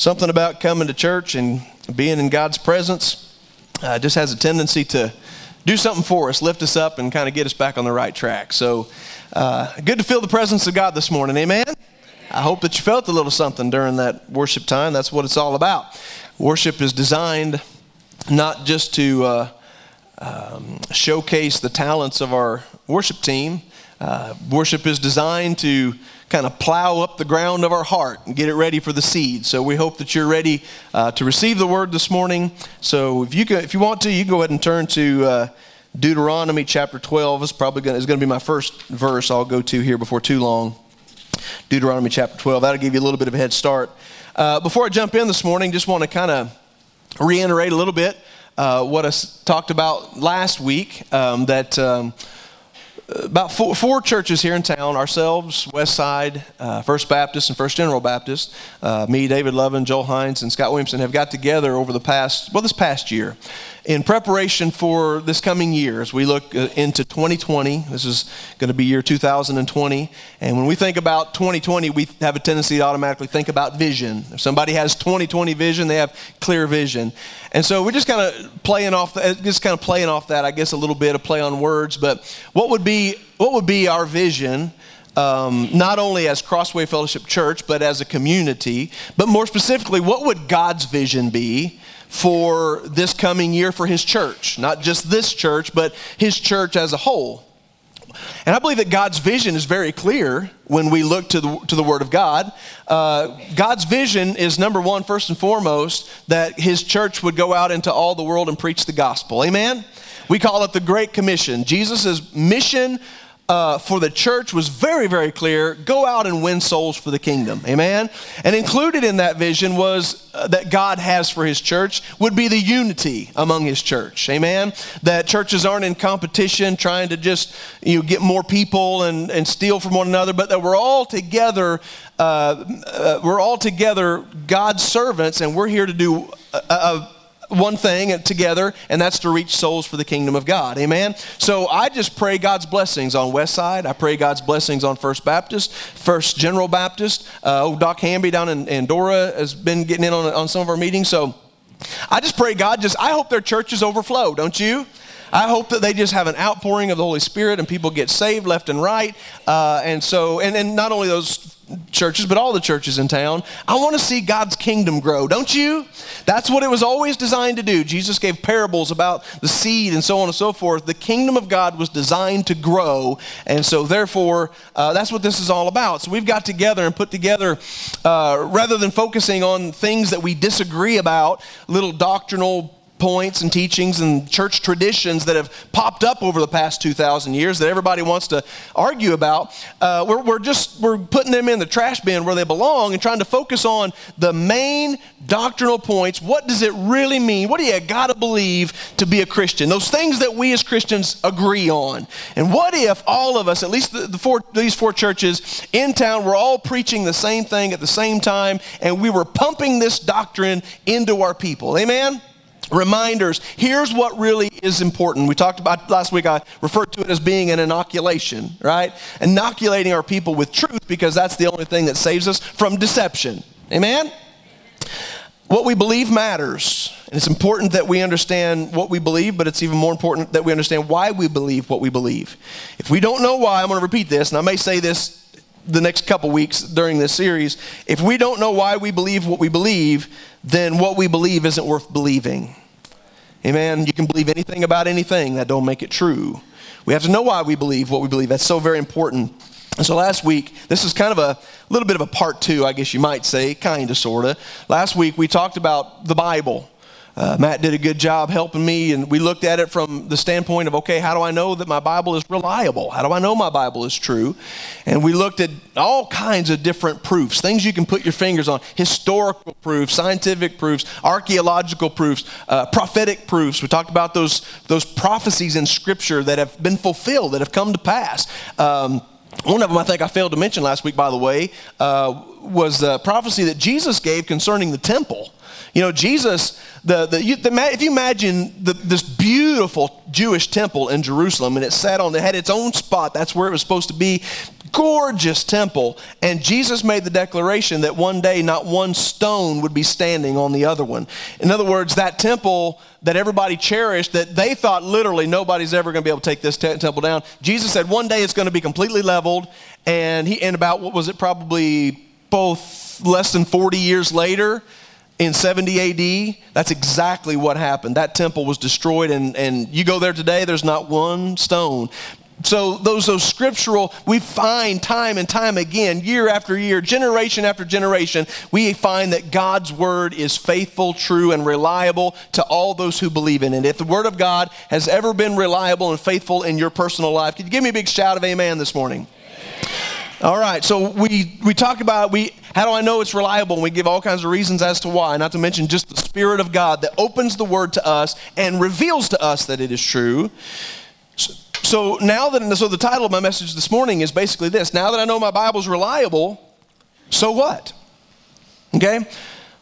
something about coming to church and being in God's presence uh, just has a tendency to do something for us, lift us up, and kind of get us back on the right track. So, uh, good to feel the presence of God this morning. Amen? I hope that you felt a little something during that worship time. That's what it's all about. Worship is designed not just to uh, um, showcase the talents of our worship team, uh, worship is designed to kind of plow up the ground of our heart and get it ready for the seed. So we hope that you're ready uh, to receive the word this morning. So if you if you want to, you can go ahead and turn to uh, Deuteronomy chapter 12. It's probably going to, going to be my first verse I'll go to here before too long. Deuteronomy chapter 12. That'll give you a little bit of a head start. Uh, before I jump in this morning, just want to kind of reiterate a little bit uh, what I talked about last week. Um, that um, about four, four, churches here in town ourselves, West Side, uh, First Baptist, and First General Baptist. Uh, me, David Lovin, Joel Hines, and Scott Williamson have got together over the past, well, this past year in preparation for this coming year as we look uh, into 2020. This is going to be year 2020. And when we think about 2020, we have a tendency to automatically think about vision. If somebody has 2020 vision, they have clear vision. And so we're just kind of playing off, that, just kind of playing off that, I guess, a little bit of play on words. But what would be, what would be our vision? Um, not only as Crossway Fellowship Church, but as a community. But more specifically, what would God's vision be for this coming year for his church? Not just this church, but his church as a whole. And I believe that God's vision is very clear when we look to the, to the Word of God. Uh, God's vision is number one, first and foremost, that His church would go out into all the world and preach the gospel. Amen? We call it the Great Commission. Jesus' mission uh, for the church was very, very clear go out and win souls for the kingdom. Amen? And included in that vision was uh, that God has for his church would be the unity among his church. Amen? That churches aren't in competition trying to just you know, get more people and, and steal from one another, but that we're all together. Uh, uh we're all together God's servants, and we're here to do a, a one thing together, and that's to reach souls for the kingdom of God. Amen. So I just pray God's blessings on West Side. I pray God's blessings on First Baptist, First General Baptist. Uh, oh, Doc Hamby down in, Dora has been getting in on, on some of our meetings. So I just pray God just, I hope their churches overflow, don't you? I hope that they just have an outpouring of the Holy Spirit and people get saved left and right. Uh, and so, and, and not only those churches, but all the churches in town. I want to see God's kingdom grow, don't you? That's what it was always designed to do. Jesus gave parables about the seed and so on and so forth. The kingdom of God was designed to grow, and so therefore, uh, that's what this is all about. So we've got together and put together, uh, rather than focusing on things that we disagree about, little doctrinal points and teachings and church traditions that have popped up over the past 2,000 years that everybody wants to argue about. Uh, we're, we're just we're putting them in the trash bin where they belong and trying to focus on the main doctrinal points. What does it really mean? What do you got to believe to be a Christian? Those things that we as Christians agree on. And what if all of us, at least the, the four, these four churches in town, were all preaching the same thing at the same time and we were pumping this doctrine into our people? Amen? Reminders. Here's what really is important. We talked about last week, I referred to it as being an inoculation, right? Inoculating our people with truth because that's the only thing that saves us from deception. Amen? What we believe matters. And it's important that we understand what we believe, but it's even more important that we understand why we believe what we believe. If we don't know why, I'm going to repeat this, and I may say this the next couple weeks during this series. If we don't know why we believe what we believe, then what we believe isn't worth believing. Amen. You can believe anything about anything, that don't make it true. We have to know why we believe what we believe. That's so very important. And so last week, this is kind of a little bit of a part two, I guess you might say, kind of, sort of. Last week, we talked about the Bible. Uh, Matt did a good job helping me, and we looked at it from the standpoint of okay, how do I know that my Bible is reliable? How do I know my Bible is true? And we looked at all kinds of different proofs, things you can put your fingers on historical proofs, scientific proofs, archaeological proofs, uh, prophetic proofs. We talked about those, those prophecies in Scripture that have been fulfilled, that have come to pass. Um, one of them I think I failed to mention last week, by the way. Uh, was the prophecy that Jesus gave concerning the temple. You know, Jesus, the, the, you, the if you imagine the, this beautiful Jewish temple in Jerusalem, and it sat on, it had its own spot, that's where it was supposed to be, gorgeous temple. And Jesus made the declaration that one day not one stone would be standing on the other one. In other words, that temple that everybody cherished, that they thought literally nobody's ever going to be able to take this te- temple down, Jesus said one day it's going to be completely leveled. And he, and about, what was it, probably both less than 40 years later, in 70 AD, that's exactly what happened. That temple was destroyed, and, and you go there today, there's not one stone. So those, those scriptural, we find time and time again, year after year, generation after generation, we find that God's word is faithful, true, and reliable to all those who believe in it. If the word of God has ever been reliable and faithful in your personal life, could you give me a big shout of amen this morning? All right, so we, we talk about we how do I know it's reliable? And we give all kinds of reasons as to why, not to mention just the Spirit of God that opens the Word to us and reveals to us that it is true. So, so now that so the title of my message this morning is basically this: Now that I know my Bible's reliable, so what? Okay,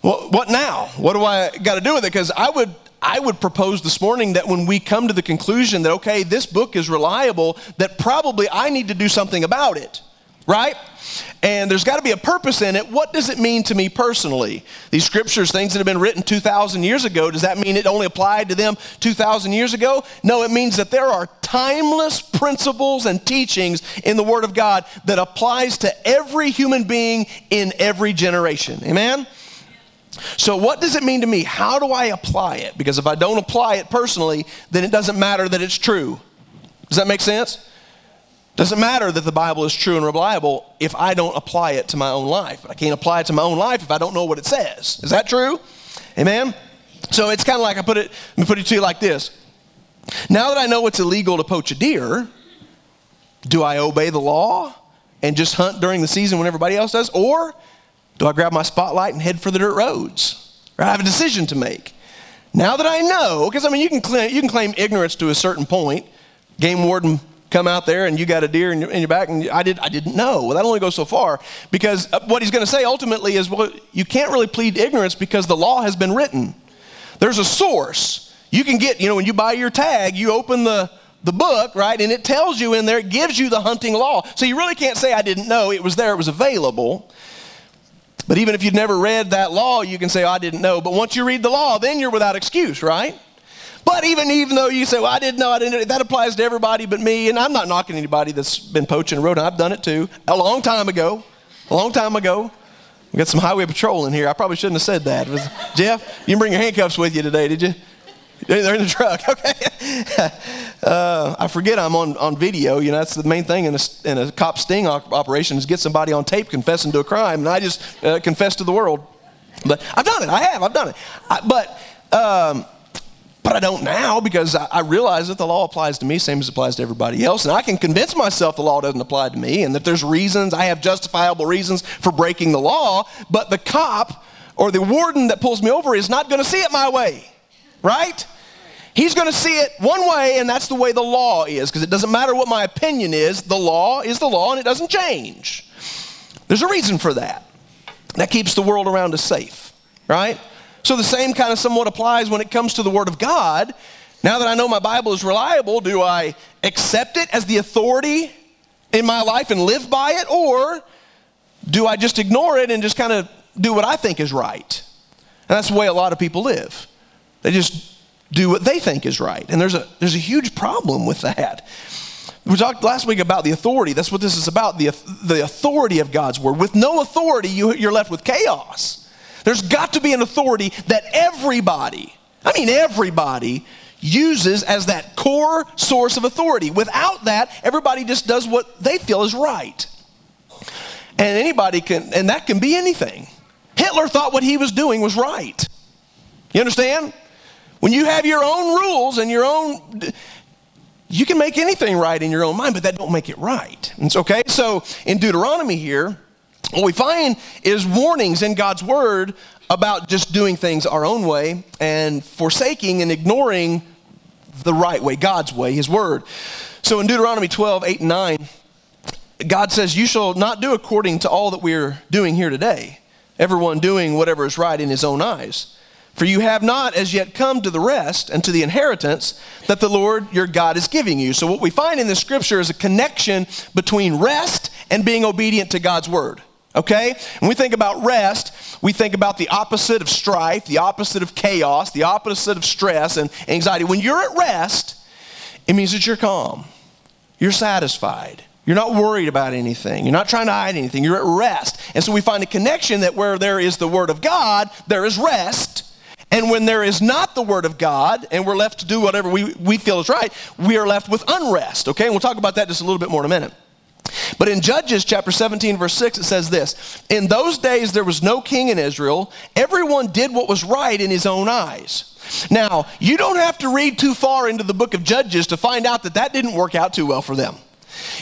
well, what now? What do I got to do with it? Because I would I would propose this morning that when we come to the conclusion that okay, this book is reliable, that probably I need to do something about it right? And there's got to be a purpose in it. What does it mean to me personally? These scriptures, things that have been written 2,000 years ago, does that mean it only applied to them 2,000 years ago? No, it means that there are timeless principles and teachings in the Word of God that applies to every human being in every generation. Amen? So, what does it mean to me? How do I apply it? Because if I don't apply it personally, then it doesn't matter that it's true. Does that make sense? Doesn't matter that the Bible is true and reliable if I don't apply it to my own life. I can't apply it to my own life if I don't know what it says. Is that true? Amen? So it's kind of like I put it, let me put it to you like this. Now that I know it's illegal to poach a deer, do I obey the law and just hunt during the season when everybody else does? Or do I grab my spotlight and head for the dirt roads? Or I have a decision to make. Now that I know, because I mean, you can, claim, you can claim ignorance to a certain point. Game warden come out there and you got a deer in your, in your back and I, did, I didn't know. Well, that only goes so far because uh, what he's going to say ultimately is, well, you can't really plead ignorance because the law has been written. There's a source. You can get, you know, when you buy your tag, you open the, the book, right, and it tells you in there, it gives you the hunting law. So you really can't say, I didn't know. It was there, it was available. But even if you'd never read that law, you can say, oh, I didn't know. But once you read the law, then you're without excuse, right? But even even though you say, well, I didn't know, I didn't that applies to everybody but me. And I'm not knocking anybody that's been poaching a road. I've done it too. A long time ago. A long time ago. We got some highway patrol in here. I probably shouldn't have said that. Was, Jeff, you didn't bring your handcuffs with you today, did you? They're in the truck. Okay. Uh, I forget I'm on, on video. You know, that's the main thing in a, in a cop sting op- operation is get somebody on tape confessing to a crime. And I just uh, confess to the world. But I've done it. I have. I've done it. I, but um, but I don't now because I, I, realize that the law applies to me, same as it applies to everybody else. And I can convince myself the law doesn't apply to me and that there's reasons, I have justifiable reasons for breaking the law. But the cop or the warden that pulls me over is not going to see it my way, right? He's going to see it one way, and that's the way the law is because it doesn't matter what my opinion is, the law is the law and it doesn't change. There's a reason for that. That keeps the world around us safe, right? So the same kind of somewhat applies when it comes to the Word of God. Now that I know my Bible is reliable, do I accept it as the authority in my life and live by it? Or do I just ignore it and just kind of do what I think is right? And that's the way a lot of people live. They just do what they think is right. And there's a, there's a huge problem with that. We talked last week about the authority. That's what this is about the, the authority of God's word. With no authority, you, you're left with chaos. There's got to be an authority that everybody, I mean everybody, uses as that core source of authority. Without that, everybody just does what they feel is right. And anybody can, and that can be anything. Hitler thought what he was doing was right. You understand? When you have your own rules and your own, you can make anything right in your own mind, but that don't make it right. It's okay. So in Deuteronomy here, what we find is warnings in God's word about just doing things our own way and forsaking and ignoring the right way, God's way, His word. So in Deuteronomy 12, 8 and 9, God says, You shall not do according to all that we're doing here today, everyone doing whatever is right in his own eyes. For you have not as yet come to the rest and to the inheritance that the Lord your God is giving you. So, what we find in this scripture is a connection between rest and being obedient to God's word. Okay? When we think about rest, we think about the opposite of strife, the opposite of chaos, the opposite of stress and anxiety. When you're at rest, it means that you're calm, you're satisfied. You're not worried about anything. You're not trying to hide anything. You're at rest. And so we find a connection that where there is the Word of God, there is rest. And when there is not the Word of God and we're left to do whatever we, we feel is right, we are left with unrest. Okay? And we'll talk about that just a little bit more in a minute. But in Judges chapter 17, verse 6, it says this In those days there was no king in Israel, everyone did what was right in his own eyes. Now, you don't have to read too far into the book of Judges to find out that that didn't work out too well for them.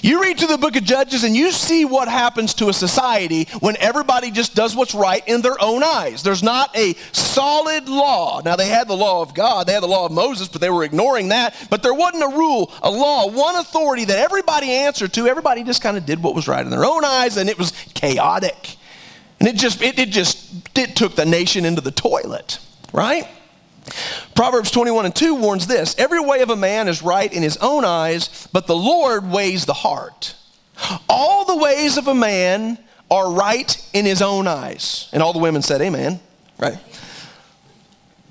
You read through the book of Judges and you see what happens to a society when everybody just does what's right in their own eyes. There's not a solid law. Now, they had the law of God, they had the law of Moses, but they were ignoring that. But there wasn't a rule, a law, one authority that everybody answered to. Everybody just kind of did what was right in their own eyes, and it was chaotic. And it just, it, it just, it took the nation into the toilet, right? Proverbs 21 and 2 warns this Every way of a man is right in his own eyes, but the Lord weighs the heart. All the ways of a man are right in his own eyes. And all the women said, Amen. Right?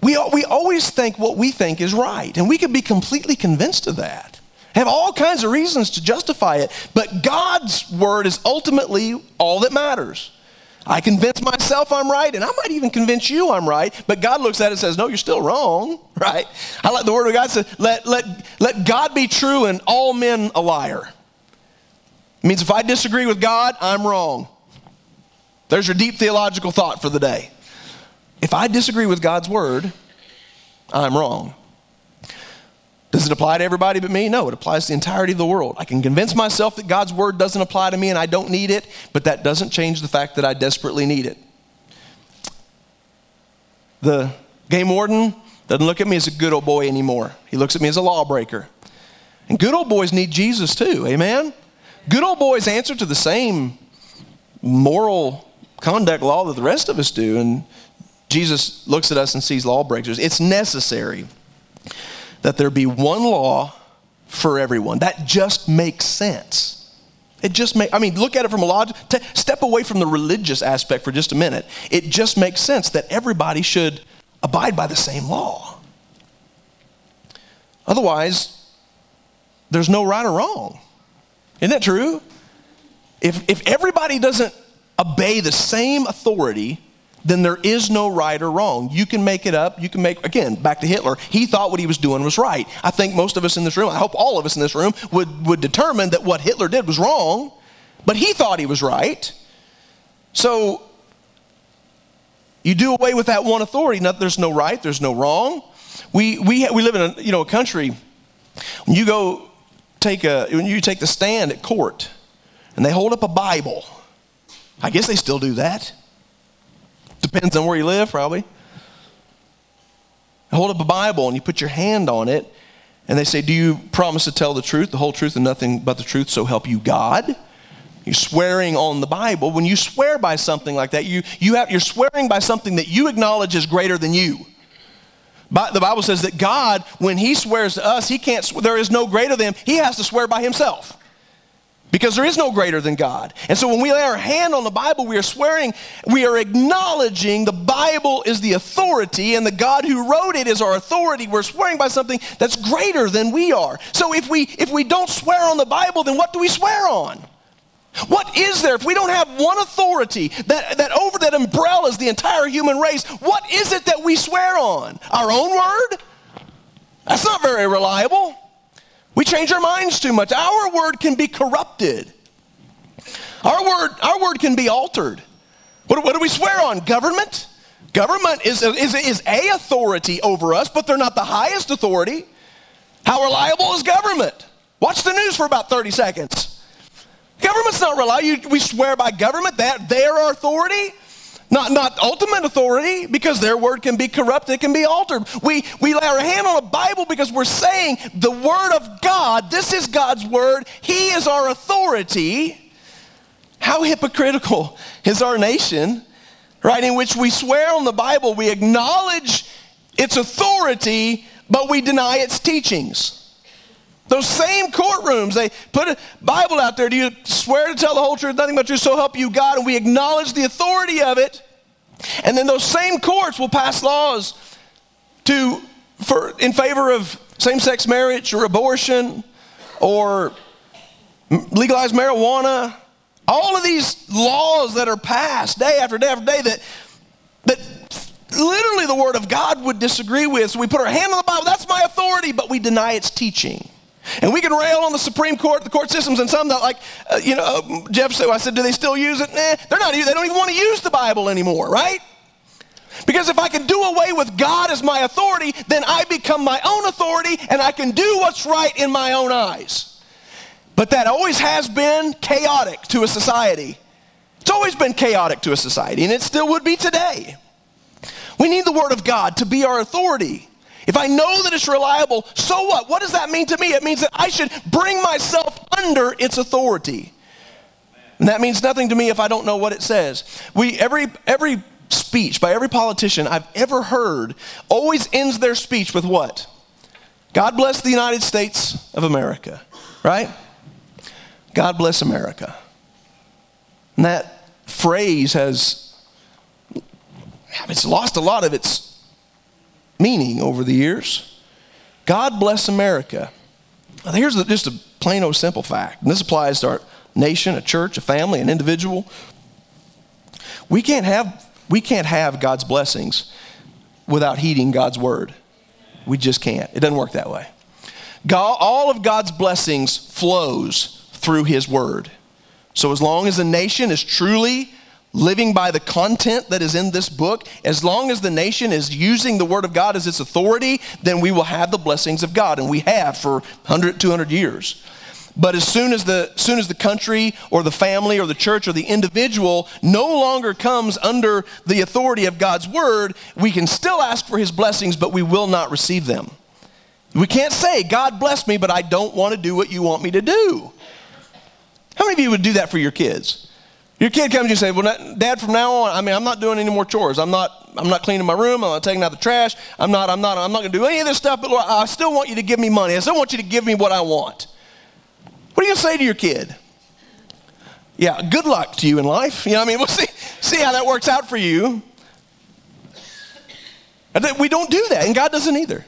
We, we always think what we think is right, and we can be completely convinced of that. Have all kinds of reasons to justify it, but God's word is ultimately all that matters. I convince myself I'm right, and I might even convince you I'm right, but God looks at it and says, No, you're still wrong, right? I like the word of God says, let, let, let God be true and all men a liar. It means if I disagree with God, I'm wrong. There's your deep theological thought for the day. If I disagree with God's word, I'm wrong. Does it apply to everybody but me? No, it applies to the entirety of the world. I can convince myself that God's word doesn't apply to me and I don't need it, but that doesn't change the fact that I desperately need it. The game warden doesn't look at me as a good old boy anymore. He looks at me as a lawbreaker. And good old boys need Jesus too, amen? Good old boys answer to the same moral conduct law that the rest of us do. And Jesus looks at us and sees lawbreakers. It's necessary that there be one law for everyone. That just makes sense. It just makes, I mean, look at it from a logic, t- step away from the religious aspect for just a minute. It just makes sense that everybody should abide by the same law. Otherwise, there's no right or wrong. Isn't that true? If, if everybody doesn't obey the same authority, then there is no right or wrong. You can make it up. You can make, again, back to Hitler. He thought what he was doing was right. I think most of us in this room, I hope all of us in this room, would, would determine that what Hitler did was wrong, but he thought he was right. So you do away with that one authority. There's no right, there's no wrong. We, we, we live in a, you know, a country, when you go take a, when you take the stand at court and they hold up a Bible, I guess they still do that Depends on where you live, probably. Hold up a Bible and you put your hand on it, and they say, Do you promise to tell the truth, the whole truth, and nothing but the truth, so help you God? You're swearing on the Bible. When you swear by something like that, you, you have, you're swearing by something that you acknowledge is greater than you. But the Bible says that God, when He swears to us, He can't, there is no greater than Him. He has to swear by Himself because there is no greater than God. And so when we lay our hand on the Bible, we are swearing, we are acknowledging the Bible is the authority and the God who wrote it is our authority. We're swearing by something that's greater than we are. So if we if we don't swear on the Bible, then what do we swear on? What is there if we don't have one authority that, that over that umbrellas the entire human race? What is it that we swear on? Our own word? That's not very reliable. We change our minds too much. Our word can be corrupted. Our word, our word can be altered. What, what do we swear on? Government? Government is, is, is a authority over us, but they're not the highest authority. How reliable is government? Watch the news for about 30 seconds. Government's not reliable. we swear by government that they're our authority. Not, not ultimate authority because their word can be corrupted, it can be altered. We, we lay our hand on a Bible because we're saying the word of God, this is God's word, He is our authority. how hypocritical is our nation, right? In which we swear on the Bible, we acknowledge its authority, but we deny its teachings. Those same courtrooms, they put a Bible out there. Do you swear to tell the whole truth, nothing but truth, so help you God? And we acknowledge the authority of it. And then those same courts will pass laws to, for, in favor of same sex marriage or abortion or legalize marijuana. All of these laws that are passed day after day after day that, that literally the Word of God would disagree with. So we put our hand on the Bible, that's my authority, but we deny its teaching. And we can rail on the Supreme Court, the court systems, and some that, like, uh, you know, uh, Jeff said, I said, do they still use it? Nah, they're not, they don't even want to use the Bible anymore, right? Because if I can do away with God as my authority, then I become my own authority and I can do what's right in my own eyes. But that always has been chaotic to a society. It's always been chaotic to a society, and it still would be today. We need the Word of God to be our authority. If I know that it's reliable, so what? What does that mean to me? It means that I should bring myself under its authority. And that means nothing to me if I don't know what it says. We every every speech by every politician I've ever heard always ends their speech with what? God bless the United States of America, right? God bless America. And that phrase has it's lost a lot of its meaning over the years. God bless America. Here's just a plain old simple fact, and this applies to our nation, a church, a family, an individual. We can't have we can't have God's blessings without heeding God's word. We just can't. It doesn't work that way. God, all of God's blessings flows through his word. So as long as a nation is truly living by the content that is in this book, as long as the nation is using the word of God as its authority, then we will have the blessings of God and we have for 100 200 years. But as soon as the soon as the country or the family or the church or the individual no longer comes under the authority of God's word, we can still ask for his blessings, but we will not receive them. We can't say, God bless me, but I don't want to do what you want me to do. How many of you would do that for your kids? Your kid comes to you and say, Well, Dad, from now on, I mean, I'm not doing any more chores. I'm not, I'm not cleaning my room. I'm not taking out the trash. I'm not, I'm not, I'm not going to do any of this stuff, but Lord, I still want you to give me money. I still want you to give me what I want. What are you say to your kid? Yeah, good luck to you in life. You know, I mean, we'll see, see how that works out for you. We don't do that, and God doesn't either.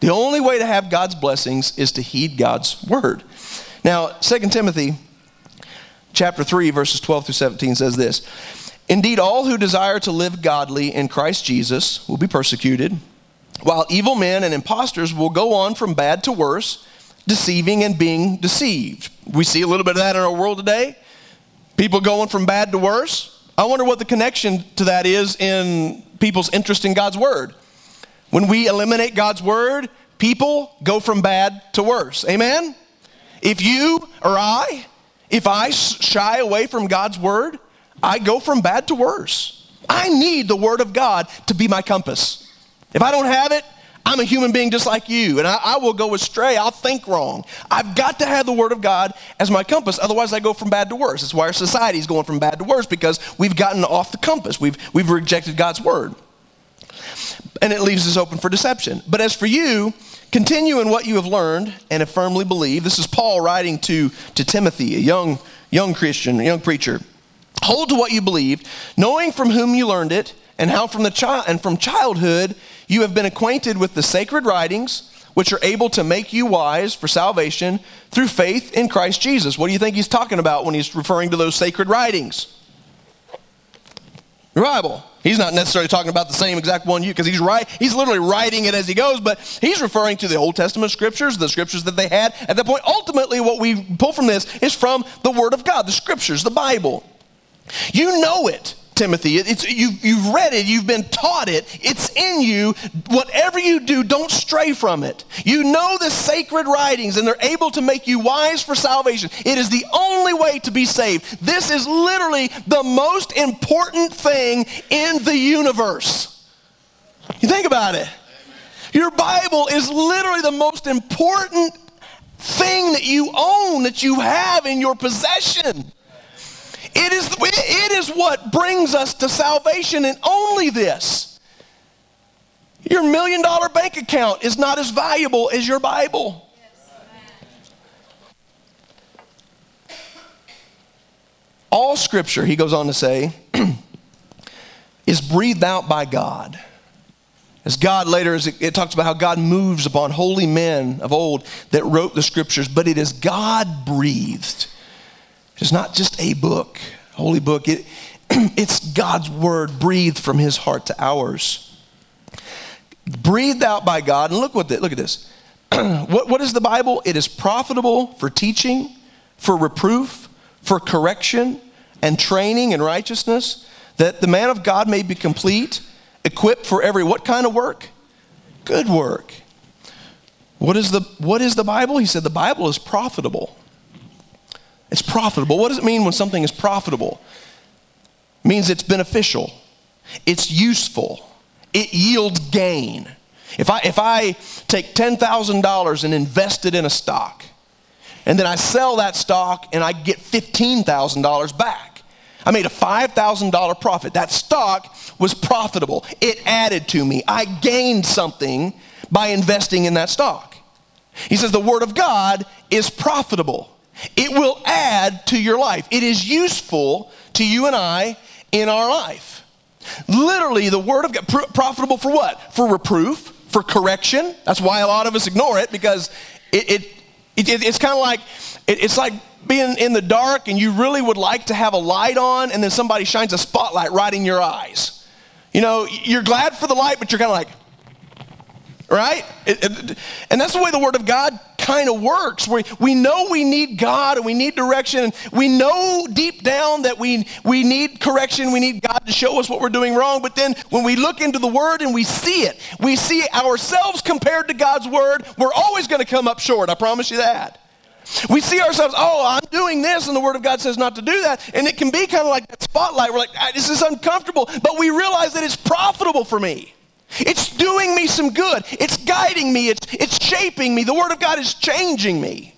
The only way to have God's blessings is to heed God's word. Now, 2 Timothy chapter 3, verses 12 through 17 says this Indeed, all who desire to live godly in Christ Jesus will be persecuted, while evil men and impostors will go on from bad to worse deceiving and being deceived. We see a little bit of that in our world today. People going from bad to worse. I wonder what the connection to that is in people's interest in God's word. When we eliminate God's word, people go from bad to worse. Amen? If you or I, if I shy away from God's word, I go from bad to worse. I need the word of God to be my compass. If I don't have it, I'm a human being just like you, and I, I, will go astray. I'll think wrong. I've got to have the Word of God as my compass, otherwise, I go from bad to worse. That's why our society is going from bad to worse because we've gotten off the compass. We've, we've rejected God's Word. And it leaves us open for deception. But as for you, continue in what you have learned and have firmly believed. This is Paul writing to, to Timothy, a young, young Christian, a young preacher. Hold to what you believed, knowing from whom you learned it, and how from the child and from childhood you have been acquainted with the sacred writings, which are able to make you wise for salvation through faith in Christ Jesus. What do you think he's talking about when he's referring to those sacred writings? The Bible. He's not necessarily talking about the same exact one you because he's right. He's literally writing it as he goes, but he's referring to the Old Testament scriptures, the scriptures that they had at that point. Ultimately, what we pull from this is from the Word of God, the scriptures, the Bible. You know it. Timothy. It's, you, you've read it, you've been taught it, it's in you. Whatever you do, don't stray from it. You know the sacred writings, and they're able to make you wise for salvation. It is the only way to be saved. This is literally the most important thing in the universe. You think about it. Your Bible is literally the most important thing that you own, that you have in your possession. It is, it is what brings us to salvation and only this. Your million dollar bank account is not as valuable as your Bible. All scripture, he goes on to say, is breathed out by God. As God later, as it, it, talks about how God moves upon holy men of old that wrote the scriptures, but it is God breathed. It's not just a book, holy book. It, it's God's word breathed from his heart to ours. Breathed out by God. And look what the, look at this. what, what is the Bible? It is profitable for teaching, for reproof, for correction, and training in righteousness, that the man of God may be complete, equipped for every what kind of work? Good work. What is the, what is the Bible? He said the Bible is profitable. It's profitable. What does it mean when something is profitable? It means it's beneficial, it's useful, it yields gain. If I, if I take $10,000 and invest it in a stock, and then I sell that stock and I get $15,000 back, I made a $5,000 profit. That stock was profitable. It added to me. I gained something by investing in that stock. He says the Word of God is profitable. It will add to your life. It is useful to you and I in our life. Literally, the Word of God, profitable for what? For reproof, for correction. That's why a lot of us ignore it because it, it, it it's kind of like, it, it's like being in the dark and you really would like to have a light on and then somebody shines a spotlight right in your eyes. You know, you're glad for the light, but you're kind of like, right? And that's the way the Word of God kind of works. We, we know we need God and we need direction. And we know deep down that we, we need correction. We need God to show us what we're doing wrong. But then when we look into the Word and we see it, we see ourselves compared to God's Word, we're always going to come up short. I promise you that. We see ourselves, oh, I'm doing this, and the Word of God says not to do that. And it can be kind of like that spotlight. We're like, ah, this is uncomfortable. But we realize that it's profitable for me. It's doing me some good. It's guiding me. It's, it's shaping me. The Word of God is changing me.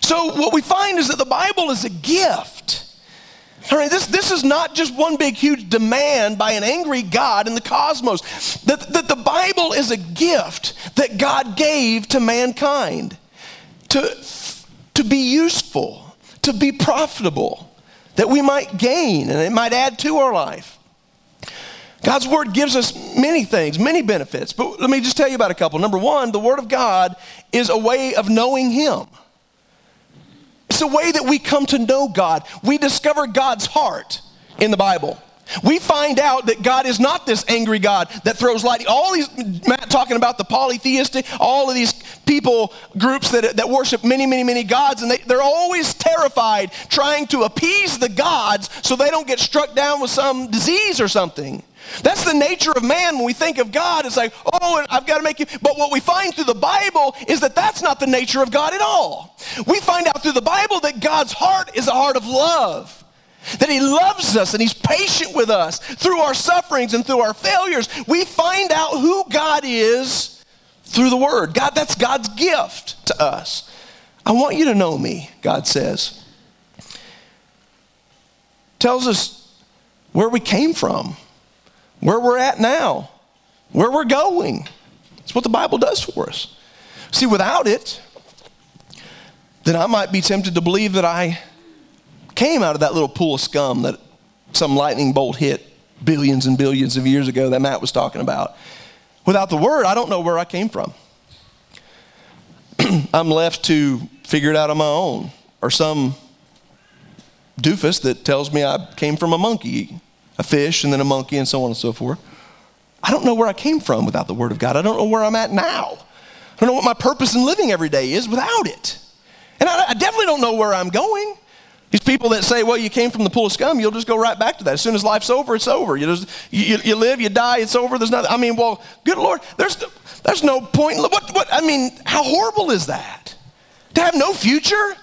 So, what we find is that the Bible is a gift. All right, this, this is not just one big, huge demand by an angry God in the cosmos. That, that the Bible is a gift that God gave to mankind to, to be useful, to be profitable, that we might gain and it might add to our life. God's Word gives us many things, many benefits, but let me just tell you about a couple. Number one, the Word of God is a way of knowing Him. It's a way that we come to know God. We discover God's heart in the Bible. We find out that God is not this angry God that throws lightning. All these, Matt talking about the polytheistic, all of these people groups that, that worship many, many, many gods, and they, they're always terrified trying to appease the gods so they don't get struck down with some disease or something. That's the nature of man when we think of God. It's like, oh, I've got to make you. But what we find through the Bible is that that's not the nature of God at all. We find out through the Bible that God's heart is a heart of love. That he loves us and he's patient with us through our sufferings and through our failures. We find out who God is through the word. God, that's God's gift to us. I want you to know me, God says. Tells us where we came from where we're at now, where we're going. It's what the Bible does for us. See, without it, then I might be tempted to believe that I came out of that little pool of scum that some lightning bolt hit billions and billions of years ago that Matt was talking about. Without the word, I don't know where I came from. I'm left to figure it out on my own, or some doofus that tells me I came from a monkey a fish and then a monkey and so on and so forth. I don't know where I came from without the Word of God. I don't know where I'm at now. I don't know what my purpose in living every day is without it. And I, I definitely don't know where I'm going. These people that say, well, you came from the pool of scum, you'll just go right back to that. As soon as life's over, it's over. You, just, you, you live, you die, it's over. There's nothing. I mean, well, good Lord, there's, there's no point. What, what, I mean, how horrible is that? To have no future?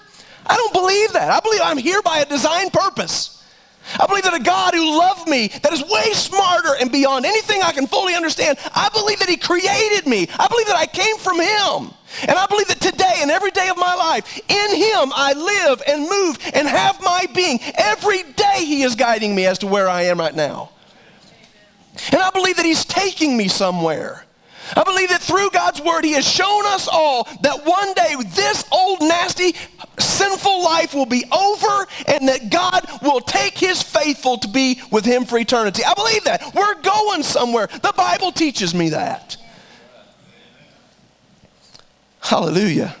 I don't believe that. I believe I'm here by a design purpose. I believe that a God who loved me, that is way smarter and beyond anything I can fully understand, I believe that He created me. I believe that I came from Him. And I believe that today and every day of my life, in Him I live and move and have my being. Every day He is guiding me as to where I am right now. And I believe that He's taking me somewhere. I believe that through God's word, He has shown us all that one day this old, nasty, sinful life will be over and that God will take His faithful to be with Him for eternity. I believe that. We're going somewhere. The Bible teaches me that. Hallelujah.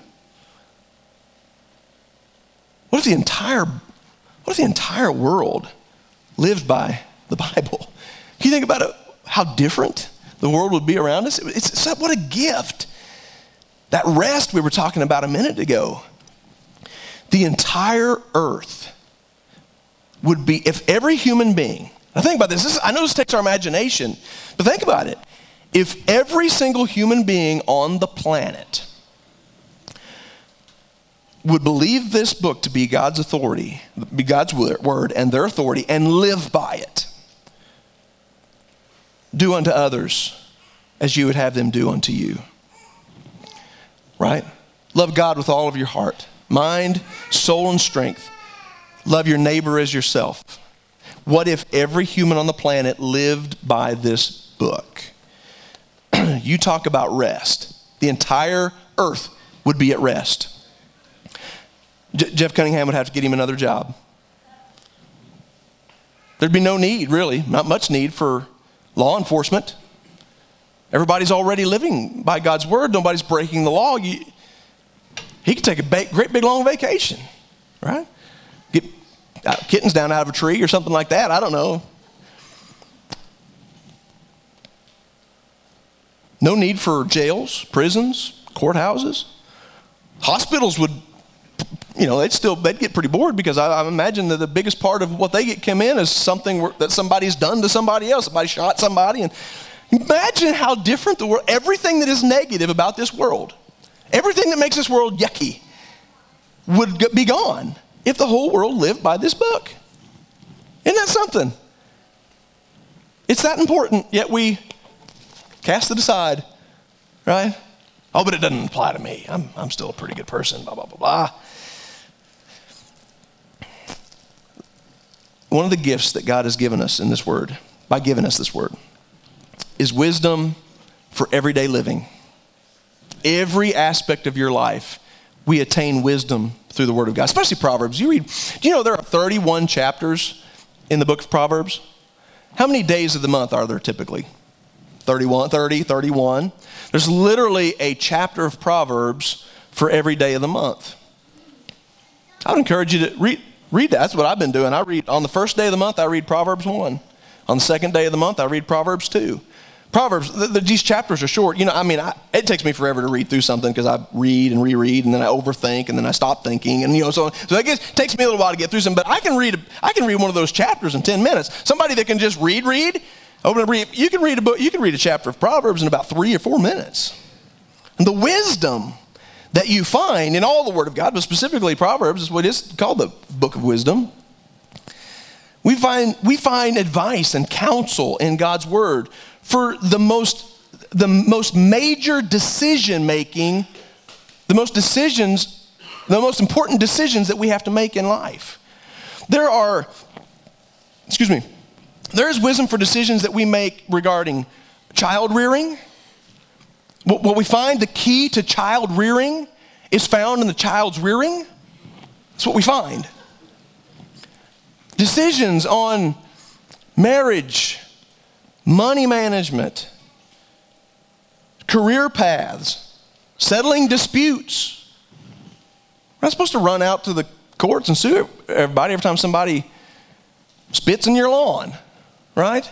What if the entire, what if the entire world lived by the Bible? Can you think about it, how different the world would be around us? It's, it's, what a gift. That rest we were talking about a minute ago. The entire earth would be, if every human being, now think about this, this I know this takes our imagination, but think about it. If every single human being on the planet would believe this book to be God's authority, be God's word and their authority, and live by it, do unto others as you would have them do unto you. Right? Love God with all of your heart, mind, soul, and strength. Love your neighbor as yourself. What if every human on the planet lived by this book? you talk about rest. The entire earth would be at rest. J- Jeff Cunningham would have to get him another job. There'd be no need, really, not much need for law enforcement. Everybody's already living by God's word. Nobody's breaking the law. You, he could take a ba- great big long vacation, right? Get uh, kittens down out of a tree or something like that. I don't know. No need for jails, prisons, courthouses. Hospitals would you know, they'd still they'd get pretty bored because I, I, imagine that the biggest part of what they get come in is something that somebody's done to somebody else. Somebody shot somebody, and imagine how different the world. Everything that is negative about this world, everything that makes this world yucky, would be gone if the whole world lived by this book. Isn't that something? It's that important, yet we cast it aside, right? Oh, but it doesn't apply to me. I'm, I'm still a pretty good person, blah, blah, blah, blah. One of the gifts that God has given us in this word, by giving us this word, is wisdom for everyday living. Every aspect of your life, we attain wisdom through the word of God, especially Proverbs. You read, do you know there are 31 chapters in the book of Proverbs? How many days of the month are there typically? 31, 30, 31. There's literally a chapter of Proverbs for every day of the month. I would encourage you to read, Read that. That's what I've been doing. I read on the first day of the month, I read Proverbs 1. On the second day of the month, I read Proverbs 2. Proverbs, the, the, these chapters are short. You know, I mean, I, it takes me forever to read through something because I read and reread and then I overthink and then I stop thinking and you know, so so it gets, takes me a little while to get through some. But I can read, I can read one of those chapters in ten minutes. Somebody that can just read, read, open and read. You can read a book. You can read a chapter of Proverbs in about three or four minutes. And the wisdom that you find in all the Word of God, but specifically Proverbs is what is called the book of wisdom. We find, we find advice and counsel in God's Word for the most, the most major decision making, the most decisions, the most important decisions that we have to make in life. There are, excuse me, there is wisdom for decisions that we make regarding child rearing what we find the key to child rearing is found in the child's rearing. That's what we find. Decisions on marriage, money management, career paths, settling disputes. We're not supposed to run out to the courts and sue everybody every time somebody spits in your lawn, right?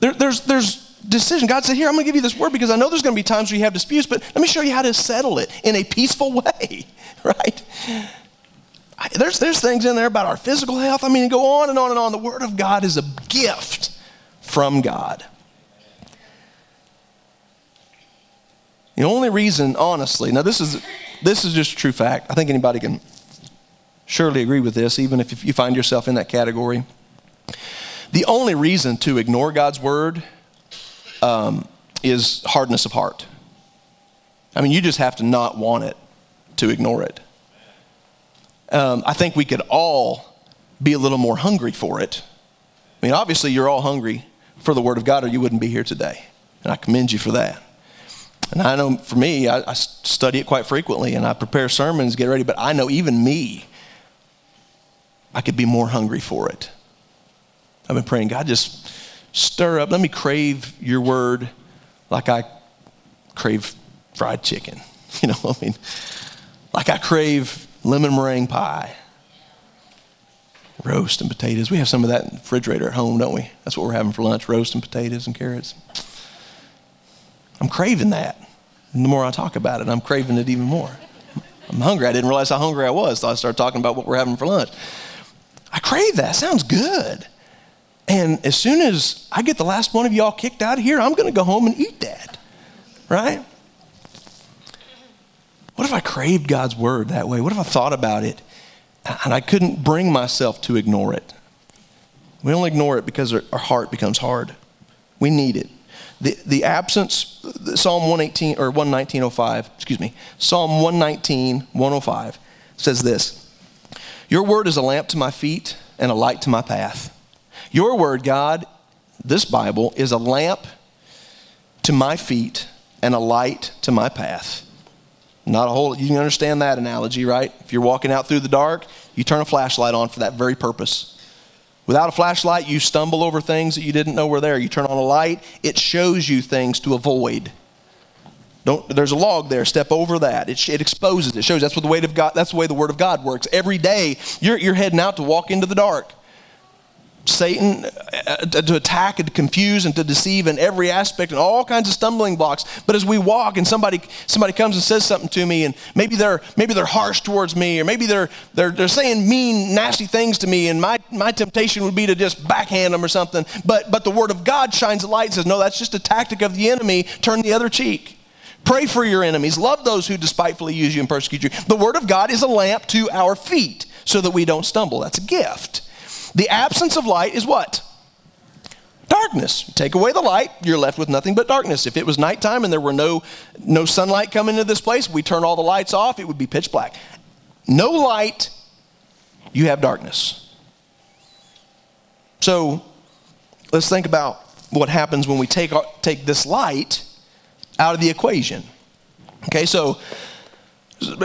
There, there's, there's decision. God said, Here, I'm going to give you this word because I know there's going to be times where you have disputes, but let me show you how to settle it in a peaceful way, right? There's, there's things in there about our physical health. I mean, go on and on and on. The Word of God is a gift from God. The only reason, honestly, now this is, this is just a true fact. I think anybody can surely agree with this, even if you find yourself in that category. The only reason to ignore God's word um, is hardness of heart. I mean, you just have to not want it to ignore it. Um, I think we could all be a little more hungry for it. I mean, obviously, you're all hungry for the Word of God, or you wouldn't be here today. And I commend you for that. And I know for me, I, I study it quite frequently and I prepare sermons, get ready, but I know even me, I could be more hungry for it. I've been praying, God, just stir up, let me crave your word like I crave fried chicken. You know, I mean, like I crave lemon meringue pie, roast and potatoes. We have some of that in the refrigerator at home, don't we? That's what we're having for lunch roast and potatoes and carrots. I'm craving that. And the more I talk about it, I'm craving it even more. I'm hungry. I didn't realize how hungry I was, so I started talking about what we're having for lunch. I crave that. Sounds good. And as soon as I get the last one of y'all kicked out of here, I'm going to go home and eat that. Right? What if I craved God's word that way? What if I thought about it and I couldn't bring myself to ignore it? We only ignore it because our, heart becomes hard. We need it. The, the absence, Psalm 118 or 119.05, excuse me, Psalm 119, 105 says this Your word is a lamp to my feet and a light to my path. Your word, God, this Bible, is a lamp to my feet and a light to my path. Not a whole, you can understand that analogy, right? If you're walking out through the dark, you turn a flashlight on for that very purpose. Without a flashlight, you stumble over things that you didn't know were there. You turn on a light, it shows you things to avoid. Don't, there's a log there. Step over that. It, it exposes. It shows. That's what the way of God. That's the way the Word of God works. Every day, you're, you're heading out to walk into the dark. Satan uh, to attack and to confuse and to deceive in every aspect and all kinds of stumbling blocks. But as we walk and somebody somebody comes and says something to me and maybe they're maybe they're harsh towards me or maybe they're they're they're saying mean nasty things to me and my my temptation would be to just backhand them or something. But but the word of God shines a light and says no that's just a tactic of the enemy. Turn the other cheek. Pray for your enemies. Love those who despitefully use you and persecute you. The word of God is a lamp to our feet so that we don't stumble. That's a gift. The absence of light is what? Darkness. Take away the light, you're left with nothing but darkness. If it was nighttime and there were no, no sunlight coming into this place, we turn all the lights off, it would be pitch black. No light, you have darkness. So let's think about what happens when we take, our, take this light out of the equation. Okay, so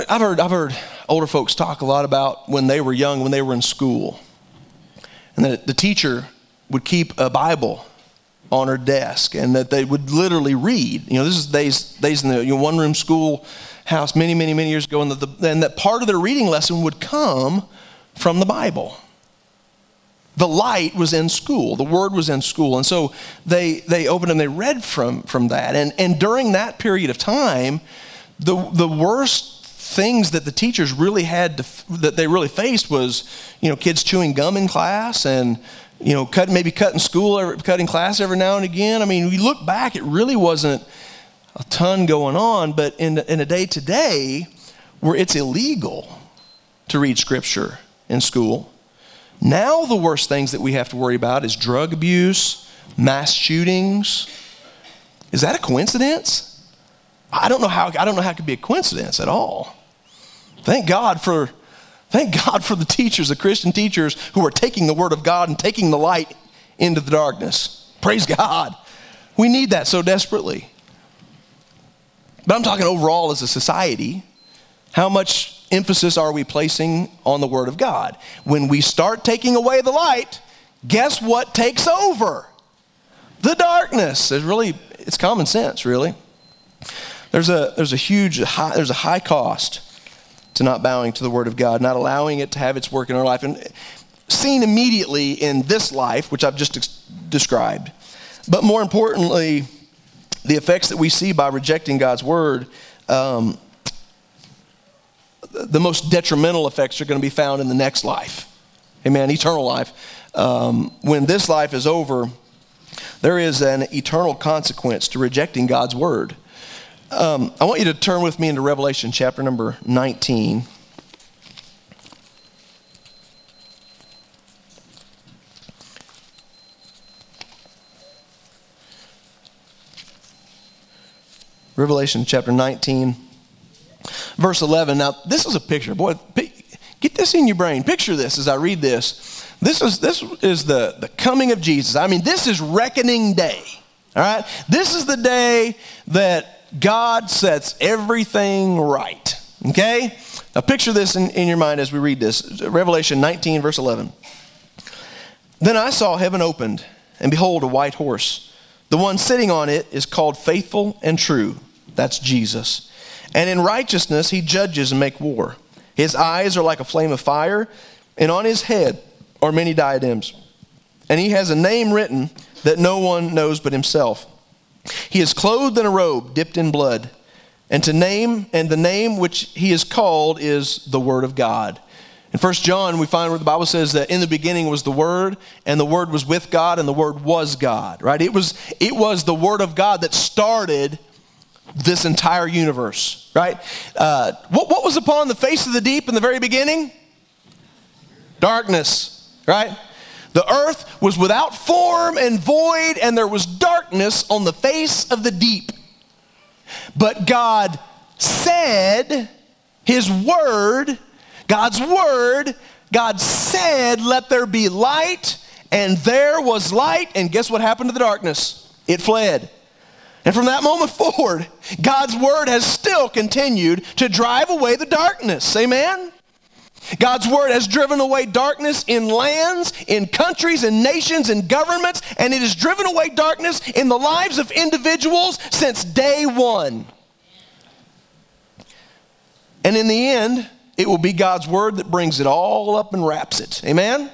I've heard, I've heard older folks talk a lot about when they were young, when they were in school and that the teacher would keep a Bible on her desk and that they would literally read. You know, this is days, days in the you know, one room school house many, many, many years ago, and, the, and that part of their reading lesson would come from the Bible. The light was in school, the word was in school. And so they, they opened and they read from, from that. And, and during that period of time, the, the worst things that the teachers really had to, that they really faced was, you know, kids chewing gum in class and, you know, cut, maybe cutting school, cutting class every now and again. I mean, we look back, it really wasn't a ton going on, but in, in a day to day where it's illegal to read scripture in school, now the worst things that we have to worry about is drug abuse, mass shootings. Is that a coincidence? I don't know how I don't know how it could be a coincidence at all. Thank God for thank God for the teachers, the Christian teachers who are taking the word of God and taking the light into the darkness. Praise God. We need that so desperately. But I'm talking overall as a society. How much emphasis are we placing on the Word of God? When we start taking away the light, guess what takes over? The darkness. It's really, it's common sense, really. There's a, there's a huge, high, there's a high cost to not bowing to the Word of God, not allowing it to have its work in our life. And seen immediately in this life, which I've just ex- described. But more importantly, the effects that we see by rejecting God's Word, um, the most detrimental effects are going to be found in the next life. Amen. Eternal life. Um, when this life is over, there is an eternal consequence to rejecting God's Word. Um, I want you to turn with me into Revelation chapter number 19. Revelation chapter 19, verse 11. Now, this is a picture. Boy, get this in your brain. Picture this as I read this. This is, this is the, the coming of Jesus. I mean, this is reckoning day. All right? This is the day that God sets everything right. Okay? Now, picture this in, in your mind as we read this Revelation 19, verse 11. Then I saw heaven opened, and behold, a white horse. The one sitting on it is called Faithful and True. That's Jesus. And in righteousness he judges and make war. His eyes are like a flame of fire, and on his head are many diadems. And he has a name written that no one knows but himself. He is clothed in a robe dipped in blood, and to name and the name which he is called is the Word of God. In 1 John, we find where the Bible says that in the beginning was the Word, and the Word was with God, and the Word was God, right? It was, it was the Word of God that started this entire universe, right? Uh, what, what was upon the face of the deep in the very beginning? Darkness, right? The earth was without form and void, and there was darkness on the face of the deep. But God said, His word, God's word, God said, Let there be light, and there was light. And guess what happened to the darkness? It fled. And from that moment forward, God's word has still continued to drive away the darkness. Amen? God's word has driven away darkness in lands, in countries, in nations, in governments, and it has driven away darkness in the lives of individuals since day one. And in the end, it will be God's word that brings it all up and wraps it. Amen?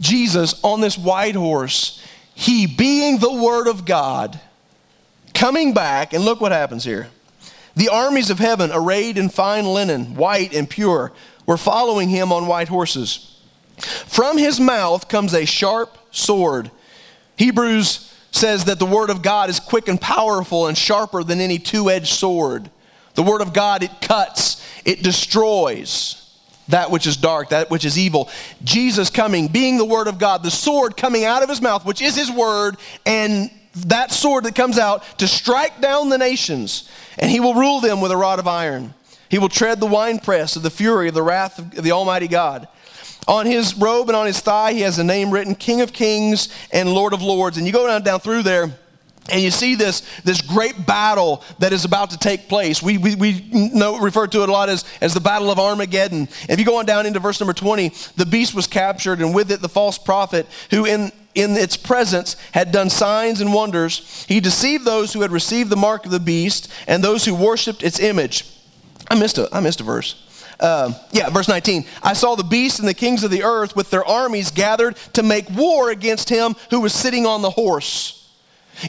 Jesus on this white horse, he being the word of God, coming back, and look what happens here. The armies of heaven, arrayed in fine linen, white and pure, were following him on white horses. From his mouth comes a sharp sword. Hebrews says that the word of God is quick and powerful and sharper than any two edged sword. The word of God, it cuts, it destroys that which is dark, that which is evil. Jesus coming, being the word of God, the sword coming out of his mouth, which is his word, and that sword that comes out to strike down the nations, and he will rule them with a rod of iron. He will tread the winepress of the fury of the wrath of the Almighty God. On his robe and on his thigh, he has a name written King of Kings and Lord of Lords. And you go down, down through there, and you see this, this great battle that is about to take place. We, we, we know, refer to it a lot as, as the Battle of Armageddon. If you go on down into verse number 20, the beast was captured, and with it the false prophet, who in, in its presence had done signs and wonders. He deceived those who had received the mark of the beast and those who worshiped its image. I missed a, I missed a verse. Uh, yeah, verse 19. I saw the beasts and the kings of the earth with their armies gathered to make war against him who was sitting on the horse.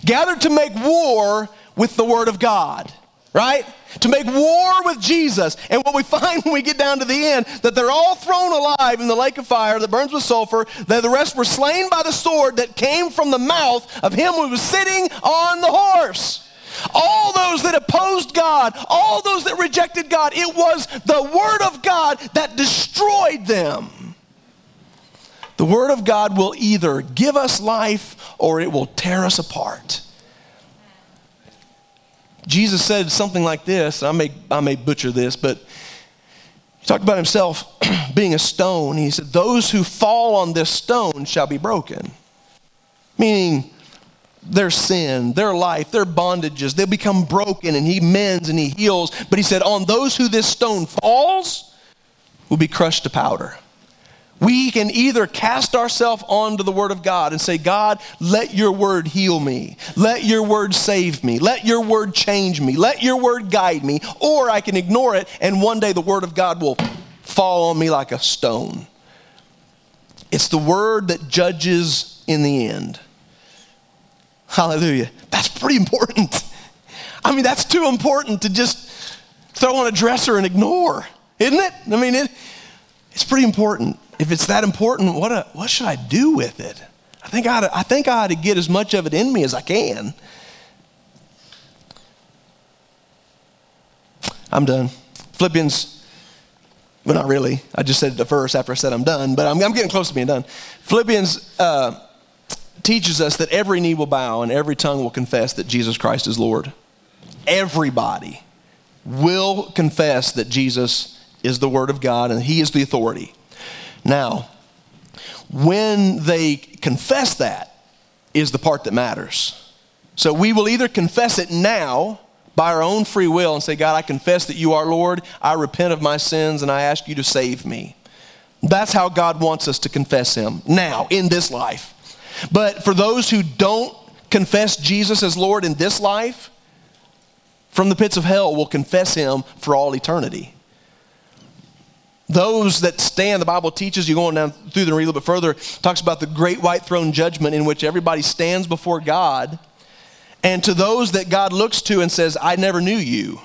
Gathered to make war with the word of God, right? To make war with Jesus. And what we find when we get down to the end, that they're all thrown alive in the lake of fire that burns with sulfur, that the rest were slain by the sword that came from the mouth of him who was sitting on the horse. All those that opposed God, all those that rejected God, it was the Word of God that destroyed them. The Word of God will either give us life or it will tear us apart. Jesus said something like this, I may, I may butcher this, but he talked about himself being a stone. He said, Those who fall on this stone shall be broken. Meaning, their sin, their life, their bondages, they'll become broken and he mends and he heals. But he said, on those who this stone falls, will be crushed to powder. We can either cast ourselves onto the Word of God and say, God, let your Word heal me. Let your Word save me. Let your Word change me. Let your Word guide me. Or I can ignore it and one day the Word of God will fall on me like a stone. It's the Word that judges in the end. Hallelujah. That's pretty important. I mean, that's too important to just throw on a dresser and ignore, isn't it? I mean, it, it's pretty important. If it's that important, what, a, what should I do with it? I think I, ought to, I think I ought to get as much of it in me as I can. I'm done. Philippians, well, not really. I just said the first after I said I'm done, but I'm, I'm getting close to being done. Philippians uh, teaches us that every knee will bow and every tongue will confess that Jesus Christ is Lord. everybody will confess that Jesus is the Word of God and He is the authority. Now, when they confess that, is the part that matters. So we will either confess it now by our own free will and say, God, I confess that you are Lord. I repent of my sins and I ask you to save me. That's how God wants us to confess Him now in this life. But for those who don't confess Jesus as Lord in this life, from the pits of hell will confess Him for all eternity. Those that stand, the Bible teaches you going down through the read a little bit further, talks about the great white throne judgment in which everybody stands before God. And to those that God looks to and says, I never knew you.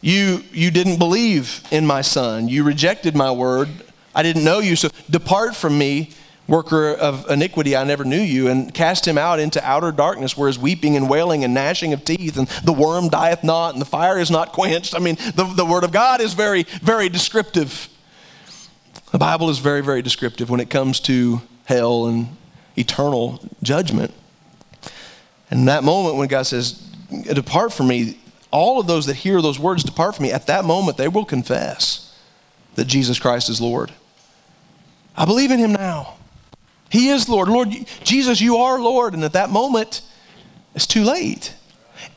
You, you didn't believe in my son. You rejected my word. I didn't know you. So depart from me, worker of iniquity. I never knew you. And cast him out into outer darkness where is weeping and wailing and gnashing of teeth. And the worm dieth not and the fire is not quenched. I mean, the, the word of God is very, very descriptive. The Bible is very, very descriptive when it comes to hell and eternal judgment. And that moment when God says, Depart from me, all of those that hear those words, depart from me, at that moment they will confess that Jesus Christ is Lord. I believe in him now. He is Lord. Lord, Jesus, you are Lord. And at that moment, it's too late.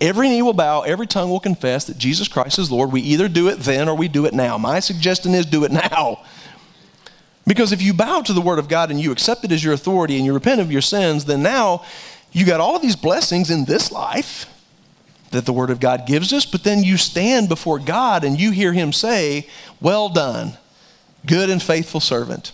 Every knee will bow, every tongue will confess that Jesus Christ is Lord. We either do it then or we do it now. My suggestion is do it now. Because if you bow to the Word of God and you accept it as your authority and you repent of your sins, then now you got all these blessings in this life that the Word of God gives us, but then you stand before God and you hear Him say, Well done, good and faithful servant.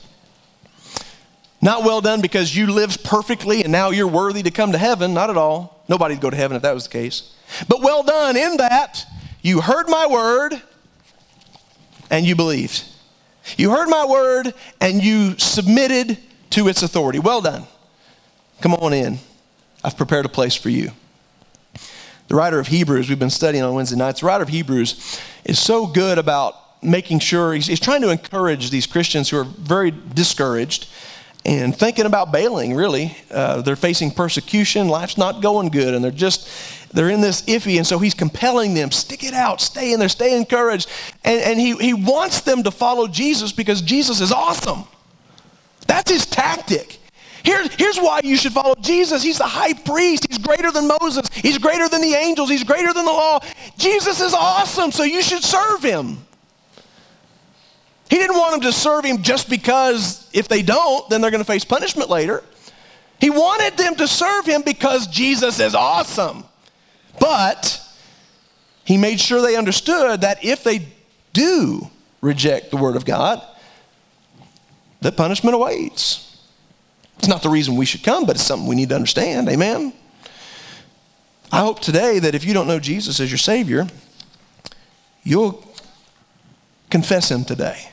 Not well done because you lived perfectly and now you're worthy to come to heaven. Not at all. Nobody'd go to heaven if that was the case. But well done in that you heard my word and you believed. You heard my word and you submitted to its authority. Well done. Come on in. I've prepared a place for you. The writer of Hebrews, we've been studying on Wednesday nights, the writer of Hebrews is so good about making sure, he's, he's trying to encourage these Christians who are very discouraged and thinking about bailing, really. Uh, they're facing persecution, life's not going good, and they're just, they're in this iffy. And so he's compelling them, stick it out, stay in there, stay encouraged. And, and he, he wants them to follow Jesus because Jesus is awesome. That's his tactic. Here, here's why you should follow Jesus. He's the high priest. He's greater than Moses. He's greater than the angels. He's greater than the law. Jesus is awesome, so you should serve him. He didn't want them to serve him just because if they don't, then they're going to face punishment later. He wanted them to serve him because Jesus is awesome. But he made sure they understood that if they do reject the word of God, that punishment awaits. It's not the reason we should come, but it's something we need to understand. Amen? I hope today that if you don't know Jesus as your Savior, you'll confess Him today.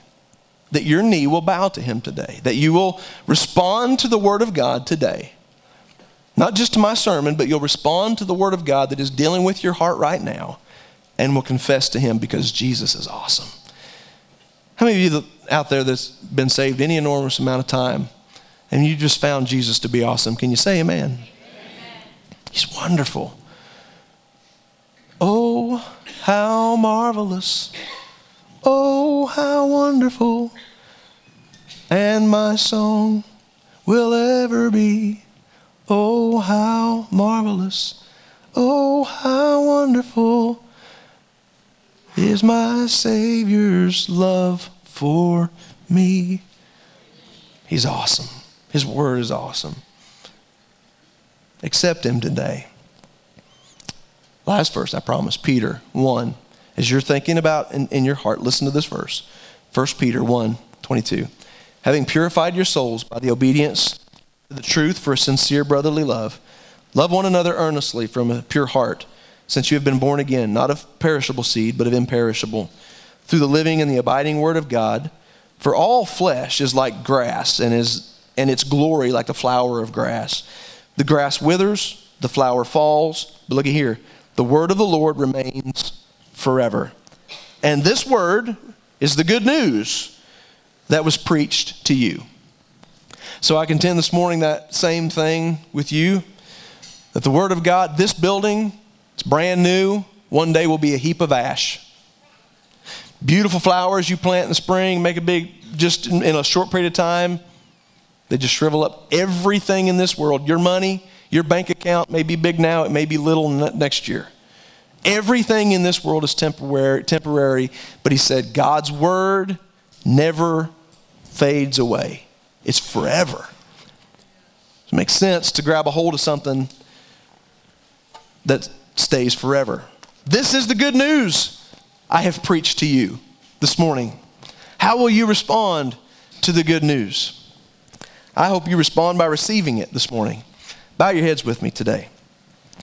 That your knee will bow to Him today. That you will respond to the Word of God today. Not just to my sermon, but you'll respond to the Word of God that is dealing with your heart right now and will confess to Him because Jesus is awesome. How many of you out there that's been saved any enormous amount of time and you just found Jesus to be awesome? Can you say amen? amen. He's wonderful. Oh, how marvelous. Oh, how wonderful. And my song will ever be. Oh, how marvelous. Oh, how wonderful is my Savior's love for me. He's awesome. His word is awesome. Accept him today. Last verse, I promise, Peter 1. As you're thinking about in, in your heart, listen to this verse. 1 Peter 1 22. Having purified your souls by the obedience to the truth for a sincere brotherly love, love one another earnestly from a pure heart, since you have been born again, not of perishable seed, but of imperishable, through the living and the abiding word of God. For all flesh is like grass, and, is, and its glory like the flower of grass. The grass withers, the flower falls, but look at here. The word of the Lord remains forever. And this word is the good news that was preached to you. So I contend this morning that same thing with you that the Word of God, this building, It's brand new, one day will be a heap of ash. Beautiful flowers you plant in the spring, make a big, just in, in a short period of time, they just shrivel up. Everything in this world, your money, your bank account may be big now, it may be little next year. Everything in this world is temporary, temporary, but he said God's word never fades away. It's forever. It makes sense to grab a hold of something that stays forever. This is the good news I have preached to you this morning. How will you respond to the good news? I hope you respond by receiving it this morning. Bow your heads with me today.